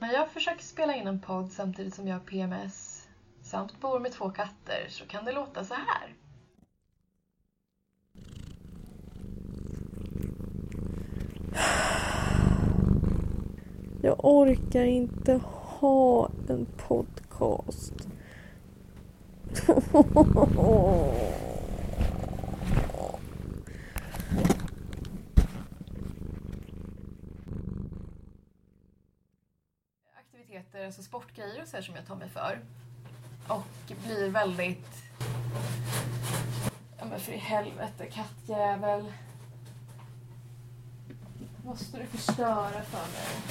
När jag försöker spela in en podd samtidigt som jag har PMS samt bor med två katter så kan det låta så här. Jag orkar inte ha en podcast. Aktiviteter, alltså sportgrejer och så här som jag tar mig för. Och blir väldigt... Ja men för i helvete, kattjävel. Måste du förstöra för mig?